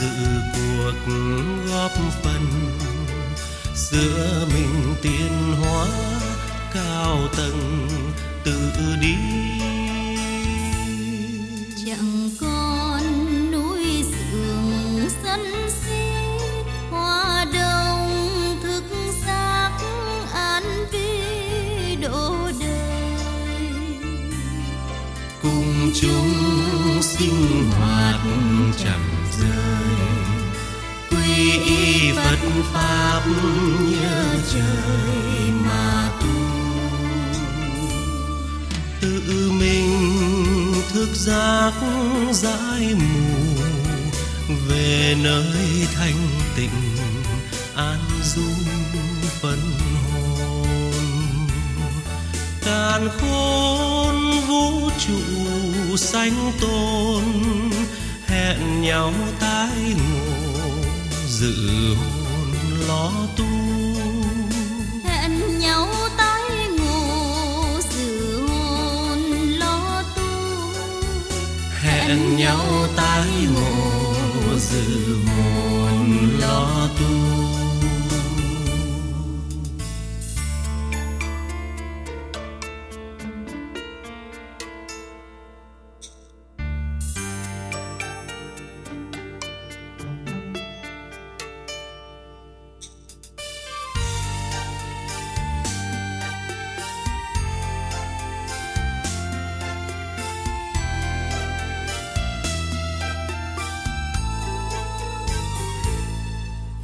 dự cuộc góp phần giữa mình tiến hóa cao tầng tự đi. Chẳng còn núi rừng sân si hoa đông thức giác an vi độ đời. Cùng chúng sinh hoạt chẳng rời. Quy y phật pháp nhớ trời mà tu. Tự mình thức giác giải mù về nơi thanh tịnh an du phân hồn. Càn khôn vũ trụ sanh tôn hẹn nhau tái ngộ dự hồn lo tu. Hẹn nhau tái ngộ dự hồn lo tu. Hẹn nhau tái ngộ dự hồn lo tu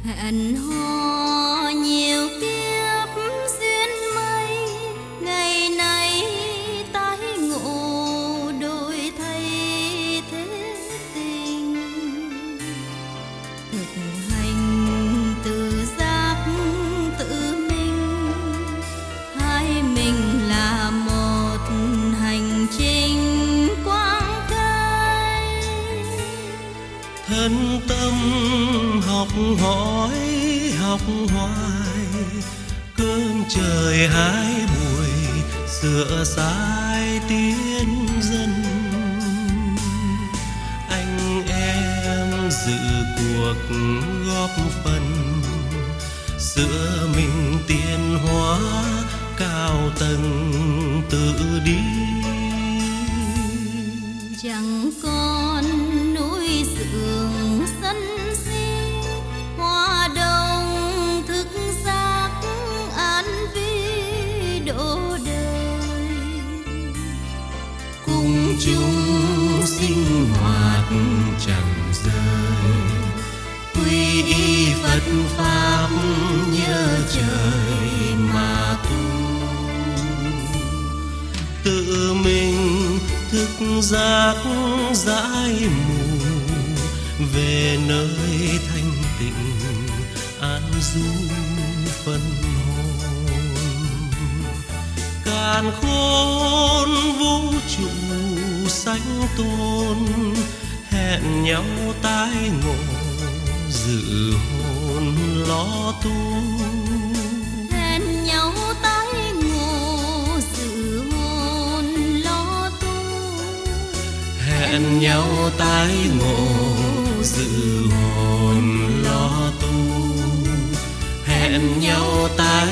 hẹn hò nhiều kiếp duyên mây, ngày nay tái ngộ đổi thay thế tình. Thực hành tự giác tự minh hai mình chân tâm học hỏi học hoài. Cơm trời hai buổi sửa sai tiến dân, anh em dự cuộc góp phần. Sửa mình tiến hóa cao tầng tự đi. Pháp nhớ trời mà tu. Tự mình thức giác giải mù về nơi thanh tịnh an du phân hồn. Càn khôn vũ trụ sanh tôn hẹn nhau tái ngộ dự hồn lo tu. Hẹn nhau tái ngộ dự hồn lo tu. Hẹn nhau tái ngộ dự hồn lo tu. Hẹn nhau tái